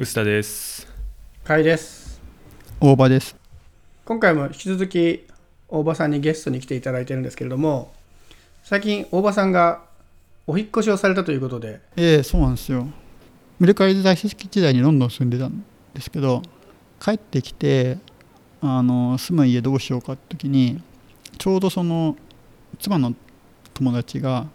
臼田です。かいです大場です。今回も引き続き大場さんにゲストに来ていただいてるんですけれども最近大場さんがお引っ越しをされたということでええそうなんですよ。メルカリ在籍時代にロンドン住んでたんですけど、帰ってきて、あの住む家どうしようかって時に、ちょうどその妻の友達が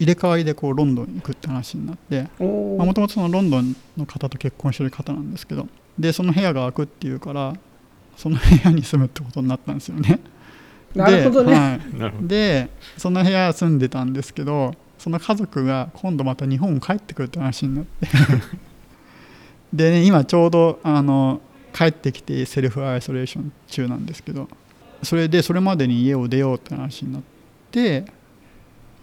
入れ替わりでこうロンドンに行くって話になって、おもともとそのロンドンの方と結婚してる方なんですけど、で、その部屋が空くっていうから、その部屋に住むってことになったんですよね。なるほどね、ではい。でその部屋住んでたんですけどその家族が今度また日本帰ってくるって話になって で、ね、今ちょうどあの帰ってきてセルフアイソレーション中なんですけどそれでそれまでに家を出ようって話になって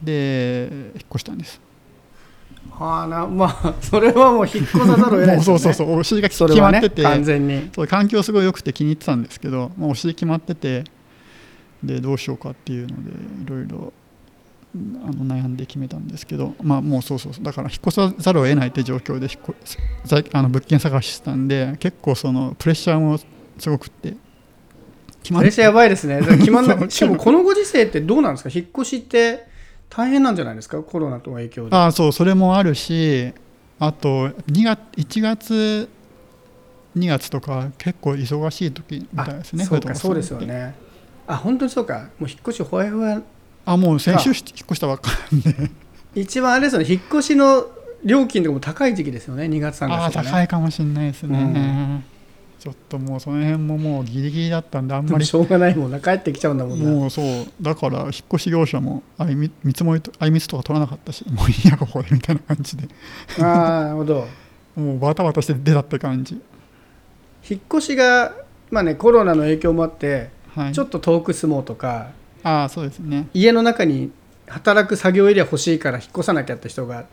で引っ越したんです。はあなまあそれはもう引っ越さざるを得ないですよね。そうそうそうお尻が決まってて、完全に。そう環境すごい良くて気に入ってたんですけど、まあ、お尻決まっててでどうしようかっていうのでいろいろうんあの悩んで決めたんですけどまあもうそうそうそう。だから引っ越さざるを得ないって状況で引っ越在あの物件探ししたんで結構そのプレッシャーもすごくって決プレッシャーやばいですね。決まんない しかもこのご時世ってどうなんですか？引っ越しって大変なんじゃないですか？コロナとの影響で。ああそうそれもあるしあと2月1月2月とか結構忙しい時みたいですねあそうかそうですよね。あ本当にそうか。もう引っ越しほやほや。あもう先週引っ越したばっかりなんで。一番あれですよね。引っ越しの料金とかも高い時期ですよね2月3ああ月ね。高いかもしれないですね、うんちょっともうその辺ももうギリギリだったんであんまり。しょうがないもんな。帰ってきちゃうんだもんな。もうそうだから引っ越し業者もあいみ見積もりとあいみつとか取らなかったしもういいやここでみたいな感じで。ああなるほど。もうバタバタして出たって感じ。引っ越しがまあねコロナの影響もあってはい。ちょっと遠く住もうとかああそうですね。家の中に働く作業エリア欲しいから引っ越さなきゃって人が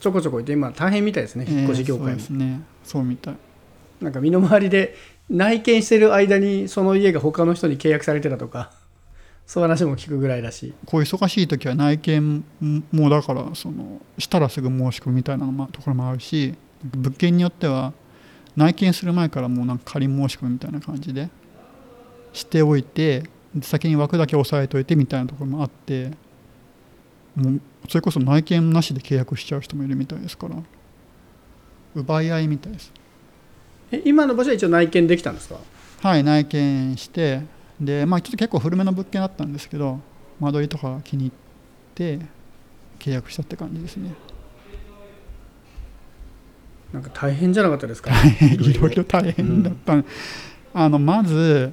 ちょこちょこいて今大変みたいですね引っ越し業界も。えーそうですね。そうみたいなんか身の回りで内見してる間にその家が他の人に契約されてたとか そういう話も聞くぐらいだし。こう忙しい時は内見もだからそのしたらすぐ申し込みみたいなところもあるし物件によっては内見する前からもうなんか仮申し込みみたいな感じでしておいて先に枠だけ押さえといてみたいなところもあってもうそれこそ内見なしで契約しちゃう人もいるみたいですから奪い合いみたいです。え今の場所は一応内見できたんですか？はい内見してでまあちょっと結構古めの物件だったんですけど間取りとか気に入って契約したって感じですね。なんか大変じゃなかったですか？いろいろ。大変だった、あのまず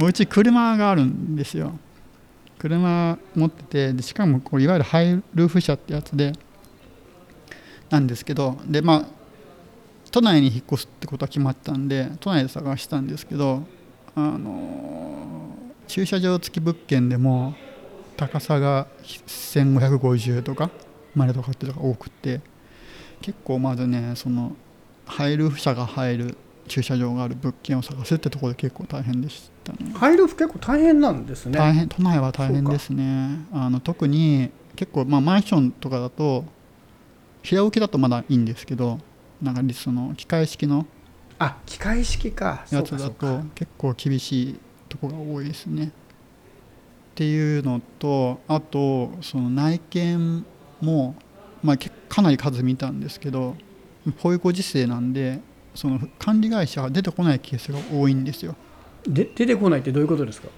おうち車があるんですよ。車持っててでしかもこういわゆるハイルーフ車ってやつでなんですけどでまあ都内に引っ越すってことは決まったんで都内で探したんですけどあの駐車場付き物件でも高さが1550とかまでとかっていうのが多くて結構まずねその入る車が入る駐車場がある物件を探すってところで結構大変でしたね。ハイルーフ結構大変なんですね。大変都内は大変ですね。あの特に結構、まあ、マンションとかだと平置きだとまだいいんですけどなんかその機械式のあ機械式かやつだと結構厳しいとこが多いですね。っていうのとあとその内見も、まあ、けかなり数見たんですけどこういうご時世なんでその管理会社が出てこないケースが多いんですよ。で出てこないってどういうことですか？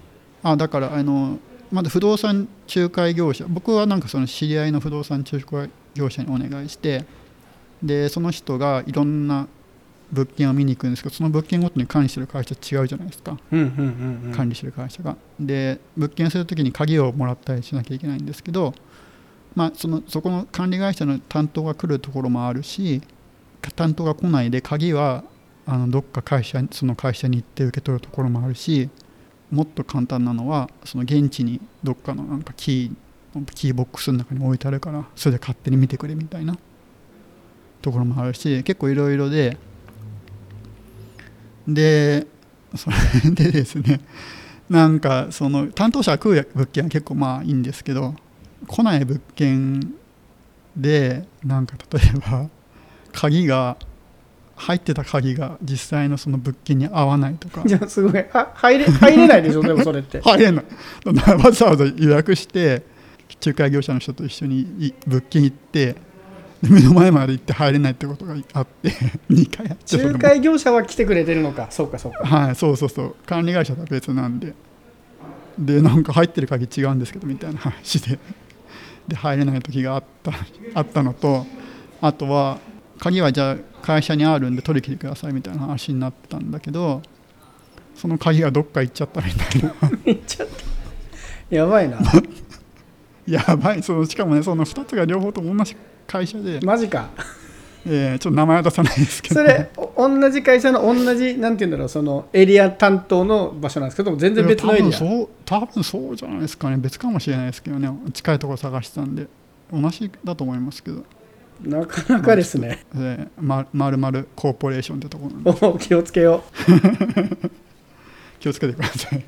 あだからあのまだ不動産仲介業者僕はなんかその知り合いの不動産仲介業者にお願いしてでその人がいろんな物件を見に行くんですけどその物件ごとに管理してる会社違うじゃないですか。うんうんうんうん管理してる会社が。で物件する時に鍵をもらったりしなきゃいけないんですけど、まあ、そのそこの管理会社の担当が来るところもあるし担当が来ないで鍵はあのどっか会社その会社に行って受け取るところもあるしもっと簡単なのはその現地にどっかのなんかキーキーボックスの中に置いてあるからそれで勝手に見てくれみたいなところもあるし結構いろいろででそれでですねなんかその担当者が来る物件は結構まあいいんですけど来ない物件でなんか例えば鍵が入ってた鍵が実際のその物件に合わないとか。じゃあすごい。は入れ入れないでしょでもそれって。入れない。わざわざ予約して仲介業者の人と一緒にい物件行ってで目の前まで行って入れないってことがあって 2回やって仲介業者は来てくれてるのか。そうかそうか。はいそうそうそう。管理会社とは別なんで。でなんか入ってる鍵違うんですけどみたいな 話で。で入れない時があったあったのとあとは鍵はじゃあ会社にあるんで取り来てくださいみたいな話になってたんだけどその鍵がどっか行っちゃったみたいな。めっちゃやばいな。やばい。そのしかもねその2つが両方とも同じ会社で、マジか。えーちょっと名前は出さないですけど。それお同じ会社の同じなんて言うんだろうそのエリア担当の場所なんですけど全然別のエリア。多分そう多分そうじゃないですかね。別かもしれないですけどね。近いところ探してたんで。同じだと思いますけど、なかなかですね。えーままるまるコーポレーションってところなんで。お気をつけよ 気をつけてください。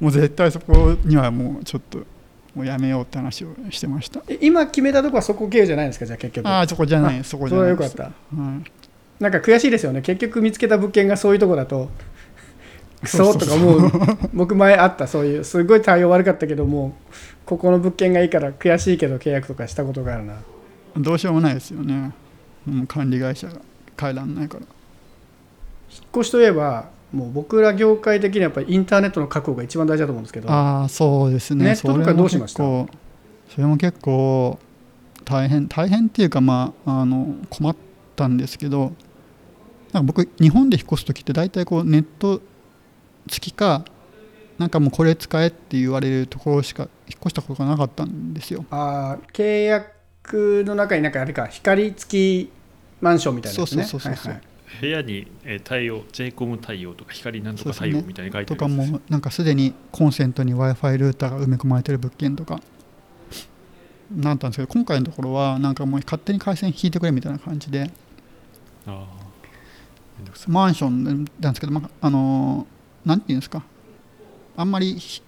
もう絶対そこにはもうちょっともうやめようって話をしてました。今決めたとこはそこ経由じゃないんですか？じゃあ結局。ああそこじゃないそこじゃない。それはよかった。はいなんか悔しいですよね。結局見つけた物件がそういうとこだと。クソとかもう。僕前あったそういうすごい対応悪かったけどもうここの物件がいいから悔しいけど契約とかしたことがあるな。どうしようもないですよね。もう管理会社が変えらんないから。引っ越しといえばもう僕ら業界的にはやっぱりインターネットの確保が一番大事だと思うんですけどああそうですね。ネットとかどうしました？それも結構大変大変っていうかまああの困ったんですけどなんか僕日本で引っ越す時って大体こうネット付きかなんかもうこれ使えって言われるところしか引っ越したことがなかったんですよ。あー契約の中になんかあれか光付きマンションみたいなやつね。そうそうそうそう。はいはい部屋にえー対応 j コム対応とか光なんとか対応みたいに書いてとかあるやつです。もなんかすでにコンセントに w i f i ルーターが埋め込まれてる物件とか。なったんですけど今回のところはなんかもう勝手に回線引いてくれみたいな感じで。マンションなんですけど、まあ、あのーなんていうんですか。あんまりひ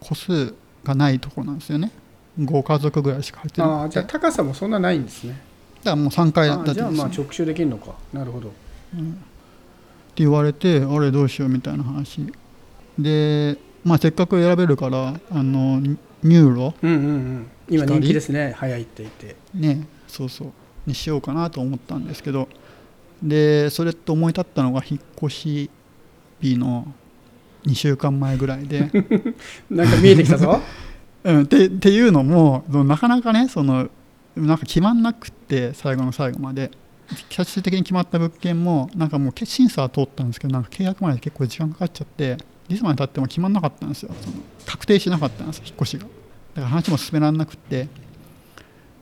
個数がないところなんですよね。ご家族ぐらいしか入ってあなくてあじゃあ高さもそんなないんですねだからもう3階あ建てですよーじゃあまあ直集できるのか。なるほど。って言われてあれどうしようみたいな話。で、まあ、せっかく選べるからあの NURO うんうんうん。今人気ですね。早いって言って。ね。そうそう。にしようかなと思ったんですけど。でそれと思い立ったのが引っ越し日の2週間前ぐらいで、なんか見えてきたぞ。うん、ってっていうのもなかなかねそのなんか決まんなくって最後の最後まで。最終的に決まった物件もなんかもうけ審査は通ったんですけどなんか契約まで結構時間かかっちゃっていつまでたっても決まんなかったんですよ。その確定しなかったんですよ引っ越しが。だから話も進められなくって。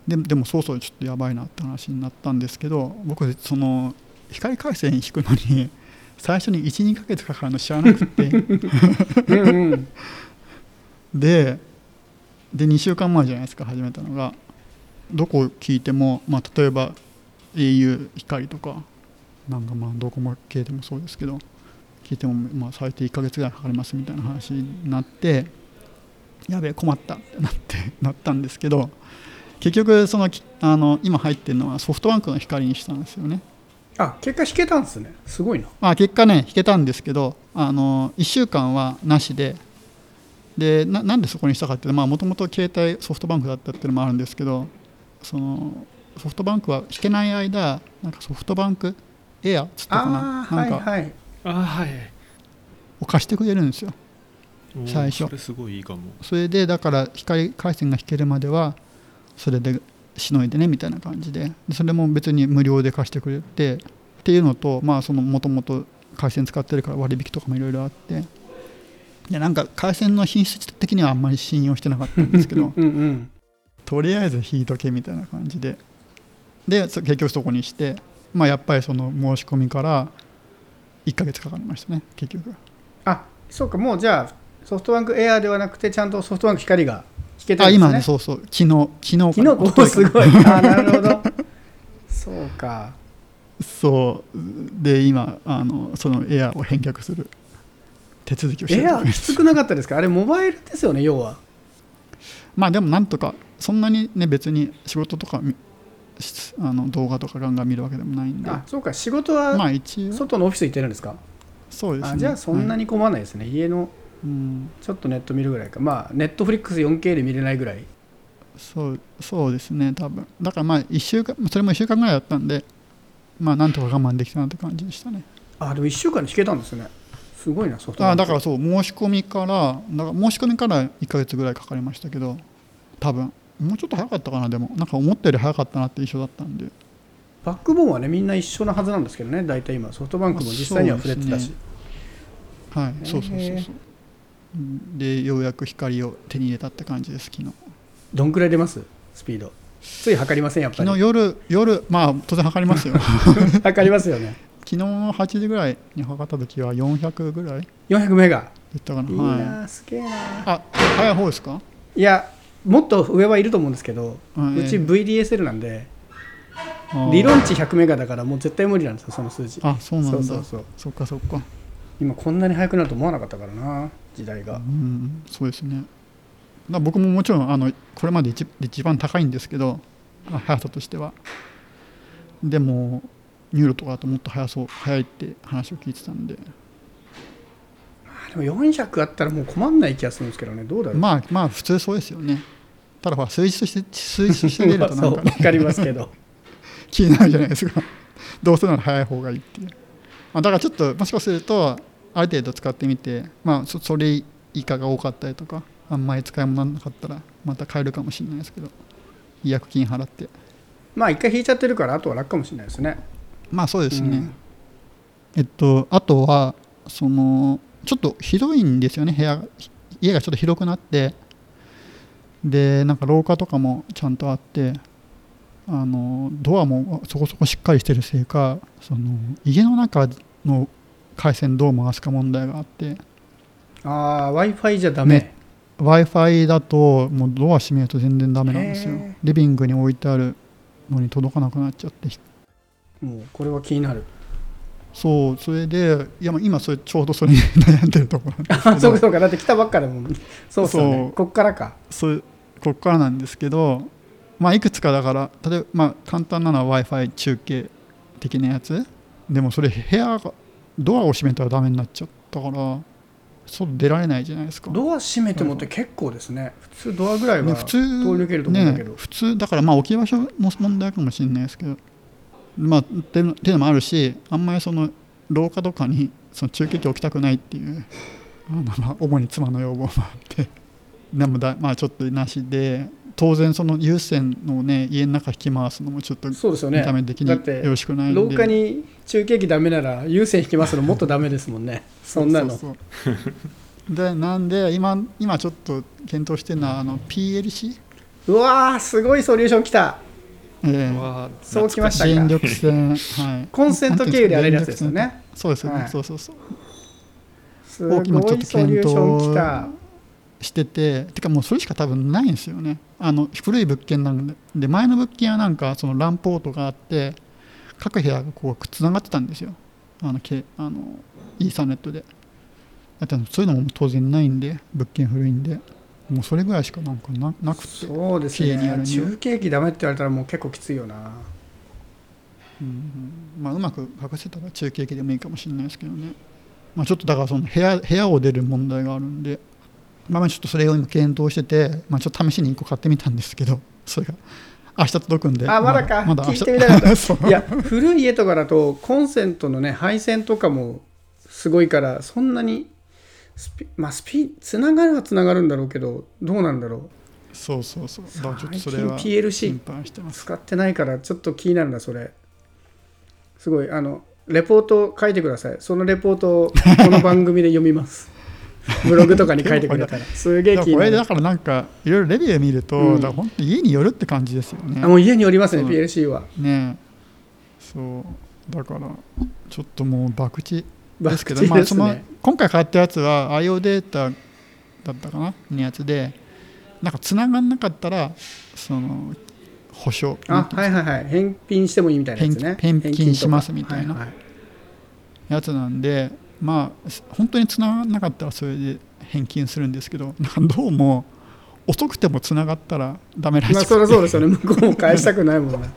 ででもそうそうちょっとやばいなって話になったんですけど僕その光回線引くのに最初に12ヶ月かかるの知らなくて。でで2週間前じゃないですか始めたのがどこ聞いても、まあ、例えば au 光とかなんかまあドコモ系でもそうですけど聞いてもまあ最低1ヶ月ぐらいかかりますみたいな話になってやべえ困ったってなって なったんですけど結局そのきあの今入ってるのはソフトバンクの光にしたんですよね。あ結果引けたんですねすごいなまあ、結果ね引けたんですけどあの1週間はなしででななんでそこにしたかっていうともともと携帯ソフトバンクだったっていうのもあるんですけどそのソフトバンクは引けない間なんかソフトバンクエアっつったかあな？あなんかはいはい。ああはい。を貸してくれるんですよ。最初。それすごいいいかも。それでだから光回線が引けるまではそれでしのいでねみたいな感じで。でそれも別に無料で貸してくれてっていうのとまあそのもともと回線使ってるから割引とかもいろいろあって。でなんか回線の品質的にはあんまり信用してなかったんですけど。うんうんとりあえず引いとけみたいな感じで。でそ結局そこにしてまあやっぱりその申し込みから1ヶ月かかりましたね結局あそうかもうじゃあソフトバンクエアではなくてちゃんとソフトバンク光が引けてるあんですね。今ねそうそう昨日昨日昨日すごい。あなるほど。そうか。そう。で今あのそのエアを返却する手続きをしてエアるところきつくなかったですか？あれモバイルですよね要は。まあでもなんとかそんなにね別に仕事とかあの動画とかガンガン見るわけでもないんで。あそうか仕事はまあ一応。外のオフィス行ってるんですか、そうですね。あじゃあそんなはいに困らないですね、家のうん。ちょっとネット見るぐらいか。まあネットフリックス 4K で見れないぐらい。そうそうですね多分。だからまあ1週間それも1週間ぐらいだったんでまあなんとか我慢できたなって感じでしたね。あでも1週間で弾けたんですね。すごいなソフトあだからそう申し込みからだから申し込みから1ヶ月ぐらいかかりましたけど多分もうちょっと早かったかなでも。なんか思ったより早かったなって印象だったんで。バックボーンはねみんな一緒なはずなんですけどね大体今。ソフトバンクも実際には触れてたし、はいそうそうそうそう。うんでようやく光を手に入れたって感じです昨日。どんくらい出ます？スピード。つい測りませんやっぱ昨日り夜夜まあ当然測りますよ。測りますよね。昨日8時ぐらいに測った時は400ぐらい？400メガ。言ったかな。いいはい。なすげえなあ早い方ですか、いやもっと上はいると思うんですけど、はいうち VDSL なんで理論値100メガだからもう絶対無理なんですよその数字。あそうなんだ。そうそうそう。そっかそっか。今こんなに速くなると思わなかったからな時代が。うんそうですね。だ僕ももちろんあのこれまで一一番高いんですけどあ速さとしては。でも NURO とかだともっと速そう速いって話を聞いてたんで。あでも400あったらもう困んない気がするんですけどね。どうだろう、まあまあ普通そうですよね。ただほら数字として数字として出るとそなんか、ね、うわかりますけど。気になるじゃないですか。どうせなら早い方がいいっていう。あだからちょっともしかするとある程度使ってみてまあそそれ以下が多かったりとかあんまり使い物にならなかったらまた変えるかもしれないですけど。違約金払って。まあ一回引いちゃってるからあとは楽かもしれないですね。まあそうですね、うん。えっとあとはそのちょっと広いんですよね。部屋が家がちょっと広くなって。でなんか廊下とかもちゃんとあって。あのドアもそこそこしっかりしてるせいかその家の中の回線どう回すか問題があって。ああ w i f i じゃダメ、ね。W i f i だともうドア閉めると全然ダメなんですよ。リビングに置いてあるのに届かなくなっちゃって。もうこれは気になるそうそれでいやまあ今それちょうどそれに悩んでるところなんですけど。あ そうかそうかだって来たばっかでもん。そうそう。ねこっからか。そうここからなんですけど、まあ、いくつかだから例えば、まあ、簡単なのは w i f i 中継的なやつ。でもそれ部屋がドアを閉めたらダメになっちゃったから外出られないじゃないですか。ドア閉めてもって結構ですね。普通ドアぐらいは通通り抜けると思うんだけど、ね、普通だからまあ置き場所の問題かもしれないですけどまあっていうのっていうのもあるしあんまりその廊下とかにその中継機置きたくないっていうあの、まあ、主に妻の要望もあってでもだまあちょっとなしで当然その有線のね家の中引き回すのもちょっとそうですよ見た目ね的によろしくないんで。廊下に中継機ダメなら有線引きますのもっとダメですもんね。そんなの。ううそう。でなんで今今ちょっと検討してるのはあの PLC、うわーすごいソリューションきたそうきましたか。電力線、はい、コンセント経由でやれるやつですよね。そうですよね、はい。そうそうそう。すごいソリューションきた。してててかもうそれしか多分ないんですよね。あの古い物件なんでで前の物件はなんかその LAN ポートがあって各部屋がこうつながってたんですよ。あのけあのイーサネットで。だってそういうのも当然ないんで物件古いんでもうそれぐらいしかなんかななくてそうですね。中継機ダメって言われたらもう結構きついよな。うんまあ、うまく隠せたら中継機でもいいかもしれないですけどね、まあ、ちょっとだからその部屋部屋を出る問題があるんで、まあ、まあちょっとそれを今検討してて、まあ、ちょっと試しに1個買ってみたんですけど それが明日届くんで。あまだか。まだ聞いてみたか いや古い家とかだとコンセントのね配線とかもすごいからそんなにスピまあスピつながるはつながるんだろうけどどうなんだろそうそうそう。だちょっとそれ最は近 PLC 使ってないからちょっと気になるなそれ。すごいあのレポート書いてください。そのレポートをこの番組で読みます。ブログとかに書いてくれたら。すげえだ気になる。だからなんかいろいろレビュー見ると、うん。だから本当家によるって感じですよね。あもう家によりますね PLC は。ねそう。だからちょっともう博打バですけど、まあ、その今回買ったやつは IO データだったかな？のやつでなんか繋がんなかったらその保証あはいはいはい。返品してもいいみたいなやつね。返返金しますみたいなやつなんでまあ本当に繋がんなかったらそれで返金するんですけどなんかどうも遅くても繋がったらダメらしくてまあそりゃそうですよね。向こうも返したくないもんね。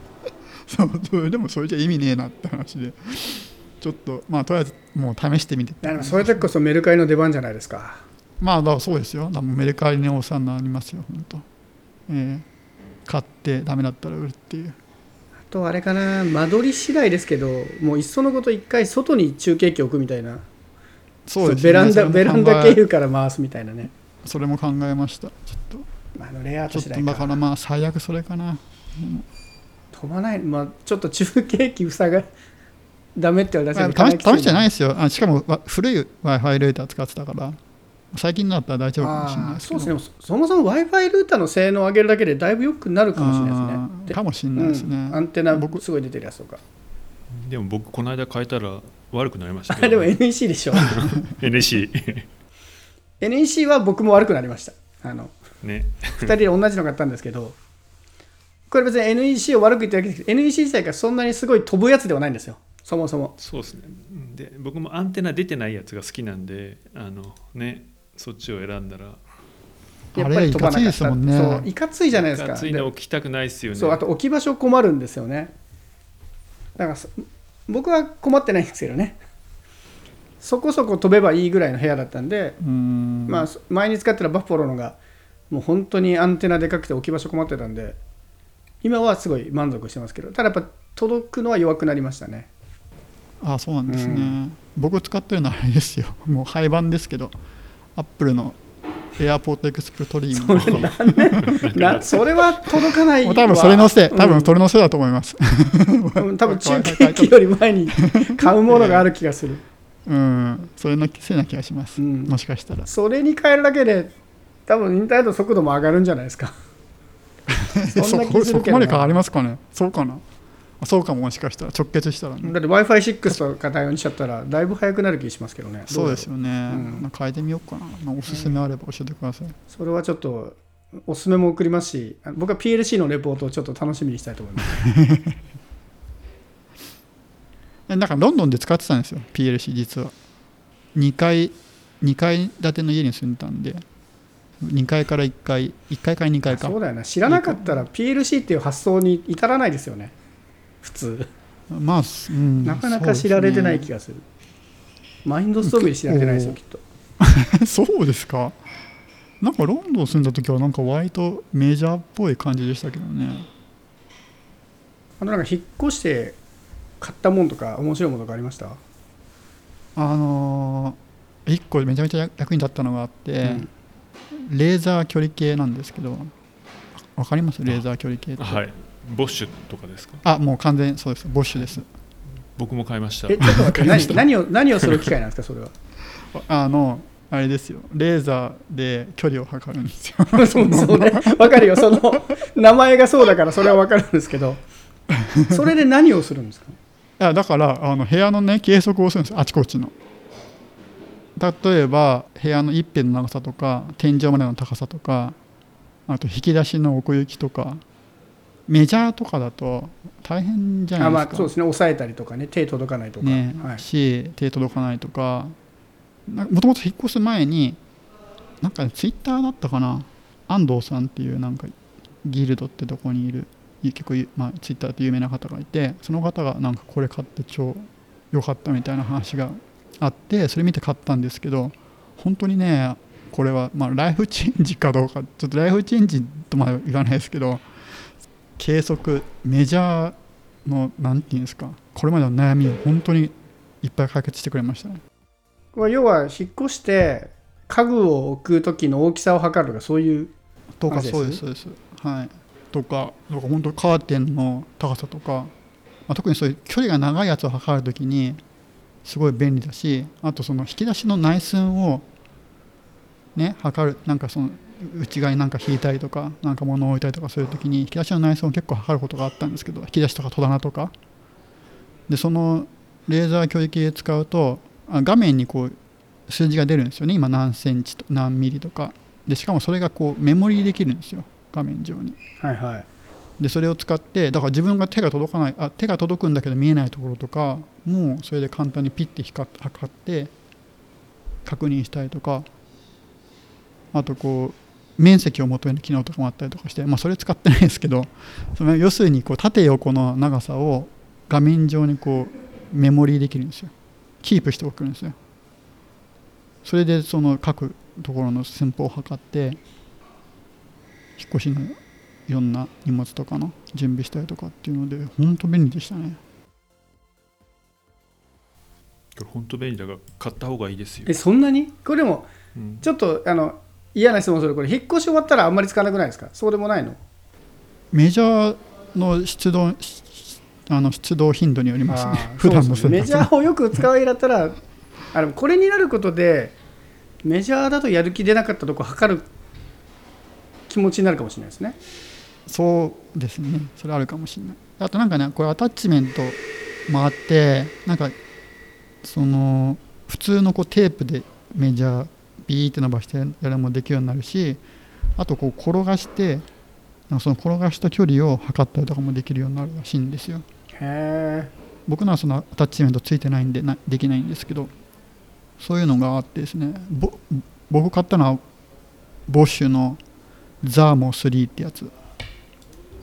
そうでもそれじゃ意味ねえなって話でちょっとまあとりあえずもう試してみて。いやでもそういう時こそメルカリの出番じゃないですか。まあだそうですよ。メルカリにお世話になりますよ本当。ええ買ってダメだったら売るっていう。あとあれかな。間取り次第ですけどもういっそのこと一回外に中継機置くみたいな。そうですね。ベランダベランダ経由から回すみたいなね、それも考えましたちょっと。まあ、あのレイアウちょっとト次第かだからまあ最悪それかな。飛ばない。まあちょっと中継機塞がダメって言われたまあ試し試してない。ですよ。あしかもわ古い w i f i ルーター使ってたから最近のだったら大丈夫かもしれないあですけど。ーそうですね。そそもそも w i f i ルーターの性能を上げるだけでだいぶ良くなるかもしれないですね。かもしれないですね、うんアンテナ僕すごい出てるやつとか。でも僕この間変えたら悪くなりましたあけど。でも NEC でしょ。NEC NEC は僕も悪くなりました。あのね。2人で同じの買ったんですけどこれ別に NEC を悪く言ってるわけですけど NEC 自体がそんなにすごい飛ぶやつではないんですよそもそも。そうですね。で僕もアンテナ出てないやつが好きなんであのねそっちを選んだら。やっぱり飛ばなかったあれいかついですもんね。そういかついじゃないですか。暑いの置きたくないですよね。そうあと置き場所困るんですよね。だからそ僕は困ってないんですけどね。そこそこ飛べばいいぐらいの部屋だったんで、まあそ前に使ってたバッファローのがもう本当にアンテナでかくて置き場所困ってたんで今はすごい満足してますけどただやっぱ届くのは弱くなりましたねあそうなんですね、う僕使ってるのはあれですよ。もう廃盤ですけどアップルの AirPort Express トリーム。な それは届かないわ。もう多分それのせい多分うんそれのせいだと思います、うん多分中継機より前に 買うものがある気がする、うん、それのせいな気がします、うん。もしかしたら。それに変えるだけで多分インターネット速度も上がるんじゃないですか。そそんな気こそこまで変わりますかね。そうかな。あそうかももしかしたら直結したらね、だって w i f i 6とか対応にしちゃったらだいぶ速くなる気しますけどね。そうですよね、うん。まあ変えてみようかな、まあ、おすすめあれば教えてください、それはちょっとおすすめも送りますしあ僕は PLC のレポートをちょっと楽しみにしたいと思います。えなんかロンドンで使ってたんですよ PLC 実は。2階2階建ての家に住んでたんで。2階から1階1階から2階か。そうだよな知らなかったら PLC っていう発想に至らないですよね普通。まあ、すうん、なかなか知られてない気ががする。マインドストーブで知られてないですよきっと。そうですか。なんかロンドン住んだ時はなんか割とメジャーっぽい感じでしたけどね。あとなんか引っ越して買ったもんとか面白いものとかありました、あのー、1個めちゃめちゃ役に立ったのがあって、うん。レーザー距離計なんですけどわかります？レーザー距離計って。はいボッシュとかですか？あもう完全にそうです。ボッシュです。僕も買いました。えちょっと待って 何何を何をする機械なんですかそれは？あのあれですよ。レーザーで距離を測るんですよ。そうそうね。分かるよ。その名前がそうだからそれは分かるんですけど。それで何をするんですか？いやだからあの部屋のね計測をするんです。あちこちの。例えば部屋の一辺の長さとか天井までの高さとかあと引き出しの奥行きとかメジャーとかだと大変じゃあないですか。まあそうですね。押さえたりとかね。手届かないとか、ね。はい、し手届かないとか。もともと引っ越す前になんかツイッターだったかな。安藤さんっていうなんかギルドってとこにいる結構、まあ、ツイッターで有名な方がいてその方がなんかこれ買って超良かったみたいな話があってそれ見て買ったんですけど本当にねこれは、まあ、ライフチェンジかどうか。ちょっとライフチェンジとまでは言わないですけど計測メジャーのなんていうんですかこれまでの悩みを本当にいっぱい解決してくれました。ねこれ要は引っ越して家具を置く時の大きさを測るとかそういうとかそうですそうです。はい。とかとか本当カーテンの高さとか、まあ、特にそういう距離が長いやつを測るときにすごい便利だしあとその引き出しの内寸をね測るなんかその内側になんか引いたりとかなんか物を置いたりとかするときに引き出しの内寸を結構測ることがあったんですけど引き出しとか戸棚とか。でそのレーザー距離計使うとあ画面にこう数字が出るんですよね。今何センチと何ミリとか。でしかもそれがこうメモリーできるんですよ。画面上に。はいはい。でそれを使ってだから自分が手が届かないあ手が届くんだけど見えないところとかもうそれで簡単にピッて測って確認したりとか。あとこう面積を求める機能とかもあったりとかして、まあ、それ使ってないですけど その要するにこう縦横の長さを画面上にこうメモリーできるんですよ。キープしておくんですよ。それでその各ところの寸法を測って引っ越しのいろんな荷物とかの準備したりとかっていうので本当便利でしたね。これ本当便利だから買った方がいいですよ。え、そんなに？これでもうん。ちょっとあの嫌な質問する。これ引っ越し終わったらあんまり使わなくないですか？そうでもないの？メジャーの出動しあの出動頻度によりますね。普段のそうそうメジャーをよく使う家だったらあでもこれになることでメジャーだとやる気出なかったとこ測る気持ちになるかもしれないですね。そうですね。それあるかもしれない。あとなんかねこれアタッチメントもあってなんかその普通のこうテープでメジャービーって伸ばしてやるのもできるようになるしあとこう転がしてその転がした距離を測ったりとかもできるようになるらしいんですよ。へえ僕のはそのアタッチメントついてないんでなできないんですけどそういうのがあってですねぼ僕買ったのはボッシュのザーモ3ってやつ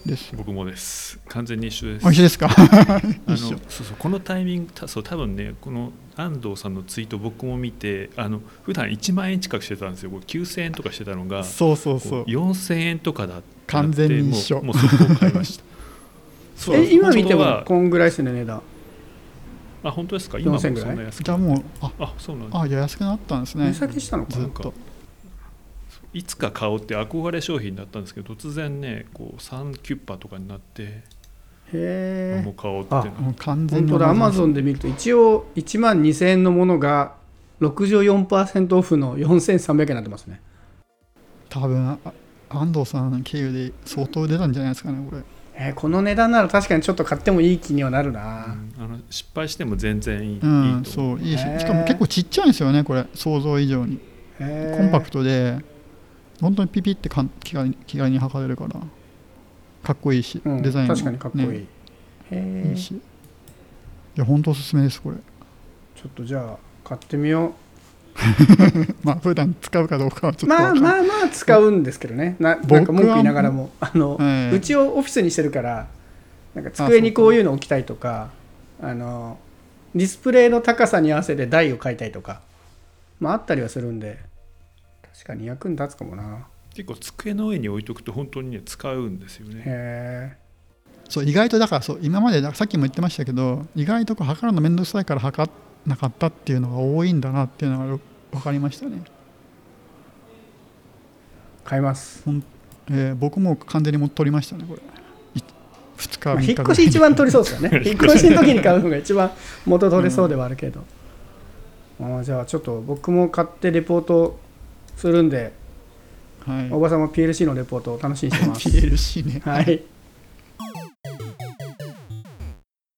です。僕もです。完全に一緒です。おいしいですか？あの一緒。そうそうこのタイミングたそう多分ねこの安藤さんのツイート僕も見てあの普段1万円近くしてたんですよ。これ9000円とかしてたのがそうそうこう4000円とかだって完全に一緒。もうもうそこを買いました。そう。え今見てはこんぐらいですね値段。あ本当ですか？今もそ4000ぐらいんな安くじゃあもうああそうなんだあいや安くなったんですね。値下げしたのかな？ずっといつか買おうって憧れ商品だったんですけど突然ねこう3キュッパとかになってへえもう買おうってあなもう完全に本当だアマゾンンで見ると一応1万2000円のものが64%オフの4300円になってますね。多分あ安藤さん経由で相当出たんじゃないですかねこれ。えーこの値段なら確かにちょっと買ってもいい気にはなるうな、んあの失敗しても全然いい,、うんいいそういいししかも結構ちっちゃいんですよねこれ。想像以上に。コンパクトで本当にピピってかん気軽に気軽に測れるからかっこいいし、うんデザインも、確かにかっこいい、ねへえいいし。いや本当おすすめですこれ。ちょっとじゃあ買ってみよ まあ普段使うかどうかはちうょっとまあまあまあ使うんですけどね。ななんか文句言いながらも。あの、ええうちをオフィスにしてるからなんか机にこういうの置きたいとかあのディスプレイの高さに合わせて台を買いたいとかまああったりはするんで確かに役に立つかもな。結構机の上に置いとくと本当にね使うんですよね。へそう意外とだからそう今までださっきも言ってましたけど意外とこう測るの面倒くさいから測らなかったっていうのが多いんだなっていうのがよ分かりましたね、え買います、えー僕も完全にもう取りましたねこれ。2日まあ、3日引っ越し一番取りそうですよね。引っ越し。の時に買うのが一番元取れそうではあるけど、あーじゃあちょっと僕も買ってレポートするんではい。おばさんも PLC のレポートを楽しみにしてます。PLC ね。はい